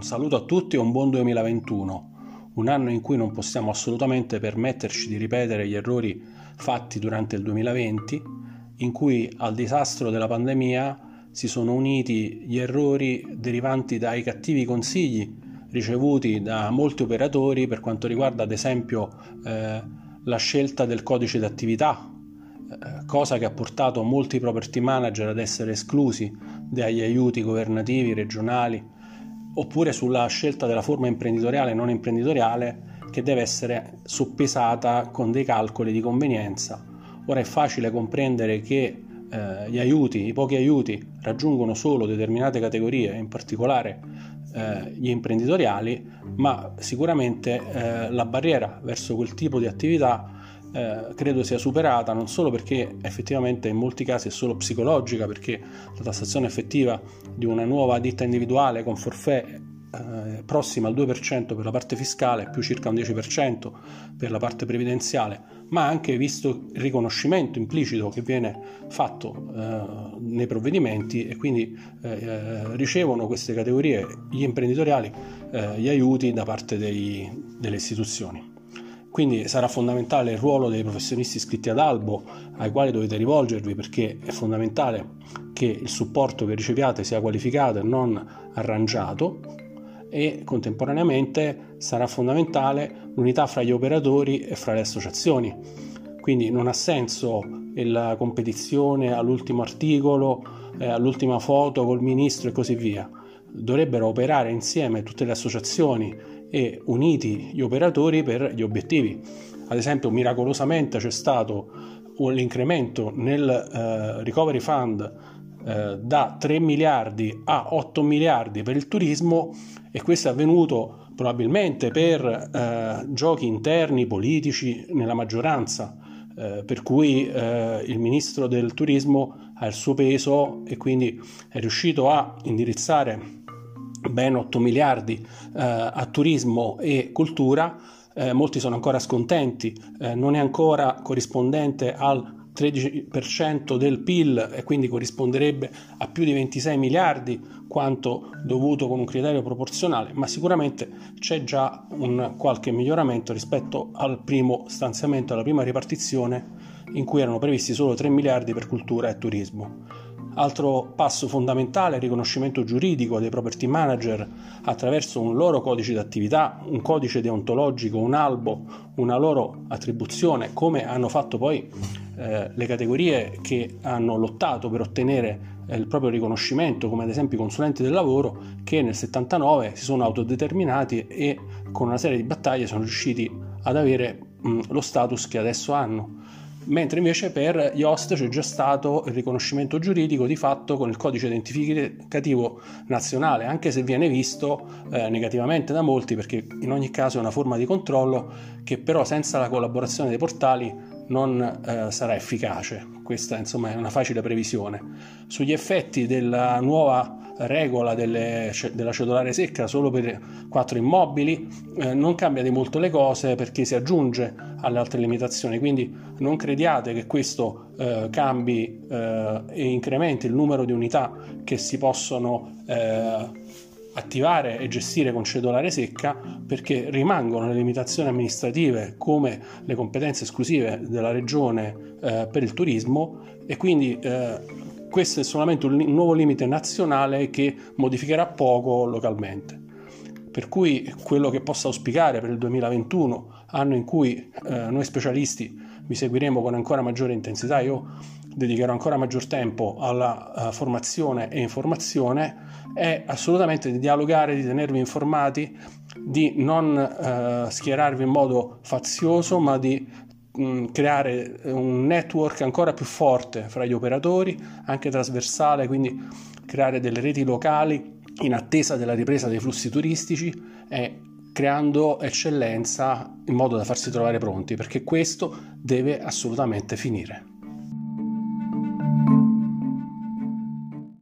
Un saluto a tutti e un buon 2021, un anno in cui non possiamo assolutamente permetterci di ripetere gli errori fatti durante il 2020, in cui al disastro della pandemia si sono uniti gli errori derivanti dai cattivi consigli ricevuti da molti operatori per quanto riguarda ad esempio eh, la scelta del codice d'attività, eh, cosa che ha portato molti property manager ad essere esclusi dagli aiuti governativi, regionali, oppure sulla scelta della forma imprenditoriale e non imprenditoriale che deve essere soppesata con dei calcoli di convenienza. Ora è facile comprendere che eh, gli aiuti, i pochi aiuti, raggiungono solo determinate categorie, in particolare eh, gli imprenditoriali, ma sicuramente eh, la barriera verso quel tipo di attività eh, credo sia superata non solo perché effettivamente in molti casi è solo psicologica, perché la tassazione effettiva di una nuova ditta individuale con forfè eh, prossima al 2% per la parte fiscale più circa un 10% per la parte previdenziale, ma anche visto il riconoscimento implicito che viene fatto eh, nei provvedimenti e quindi eh, eh ricevono queste categorie gli imprenditoriali eh, gli aiuti da parte dei, delle istituzioni. Quindi sarà fondamentale il ruolo dei professionisti iscritti ad albo ai quali dovete rivolgervi perché è fondamentale che il supporto che riceviate sia qualificato e non arrangiato e contemporaneamente sarà fondamentale l'unità fra gli operatori e fra le associazioni. Quindi non ha senso la competizione all'ultimo articolo, eh, all'ultima foto col ministro e così via. Dovrebbero operare insieme tutte le associazioni e uniti gli operatori per gli obiettivi. Ad esempio, miracolosamente c'è stato un incremento nel eh, Recovery Fund eh, da 3 miliardi a 8 miliardi per il turismo e questo è avvenuto probabilmente per eh, giochi interni politici nella maggioranza, eh, per cui eh, il ministro del turismo ha il suo peso e quindi è riuscito a indirizzare ben 8 miliardi eh, a turismo e cultura, eh, molti sono ancora scontenti, eh, non è ancora corrispondente al 13% del PIL e quindi corrisponderebbe a più di 26 miliardi quanto dovuto con un criterio proporzionale, ma sicuramente c'è già un qualche miglioramento rispetto al primo stanziamento, alla prima ripartizione in cui erano previsti solo 3 miliardi per cultura e turismo. Altro passo fondamentale è il riconoscimento giuridico dei property manager attraverso un loro codice d'attività, un codice deontologico, un albo, una loro attribuzione, come hanno fatto poi eh, le categorie che hanno lottato per ottenere eh, il proprio riconoscimento, come ad esempio i consulenti del lavoro, che nel 79 si sono autodeterminati e con una serie di battaglie sono riusciti ad avere mh, lo status che adesso hanno mentre invece per host c'è già stato il riconoscimento giuridico di fatto con il codice identificativo nazionale, anche se viene visto eh, negativamente da molti perché in ogni caso è una forma di controllo che però senza la collaborazione dei portali non eh, sarà efficace. Questa insomma è una facile previsione. Sugli effetti della nuova regola delle, della cedolare secca solo per quattro immobili eh, non cambia di molto le cose perché si aggiunge alle altre limitazioni, quindi non crediate che questo eh, cambi eh, e incrementi il numero di unità che si possono eh, attivare e gestire con cedolare secca perché rimangono le limitazioni amministrative come le competenze esclusive della regione eh, per il turismo e quindi eh, questo è solamente un, un nuovo limite nazionale che modificherà poco localmente. Per cui quello che posso auspicare per il 2021, anno in cui eh, noi specialisti vi seguiremo con ancora maggiore intensità, io dedicherò ancora maggior tempo alla uh, formazione e informazione, è assolutamente di dialogare, di tenervi informati, di non uh, schierarvi in modo fazioso, ma di creare un network ancora più forte fra gli operatori, anche trasversale, quindi creare delle reti locali in attesa della ripresa dei flussi turistici e creando eccellenza in modo da farsi trovare pronti, perché questo deve assolutamente finire.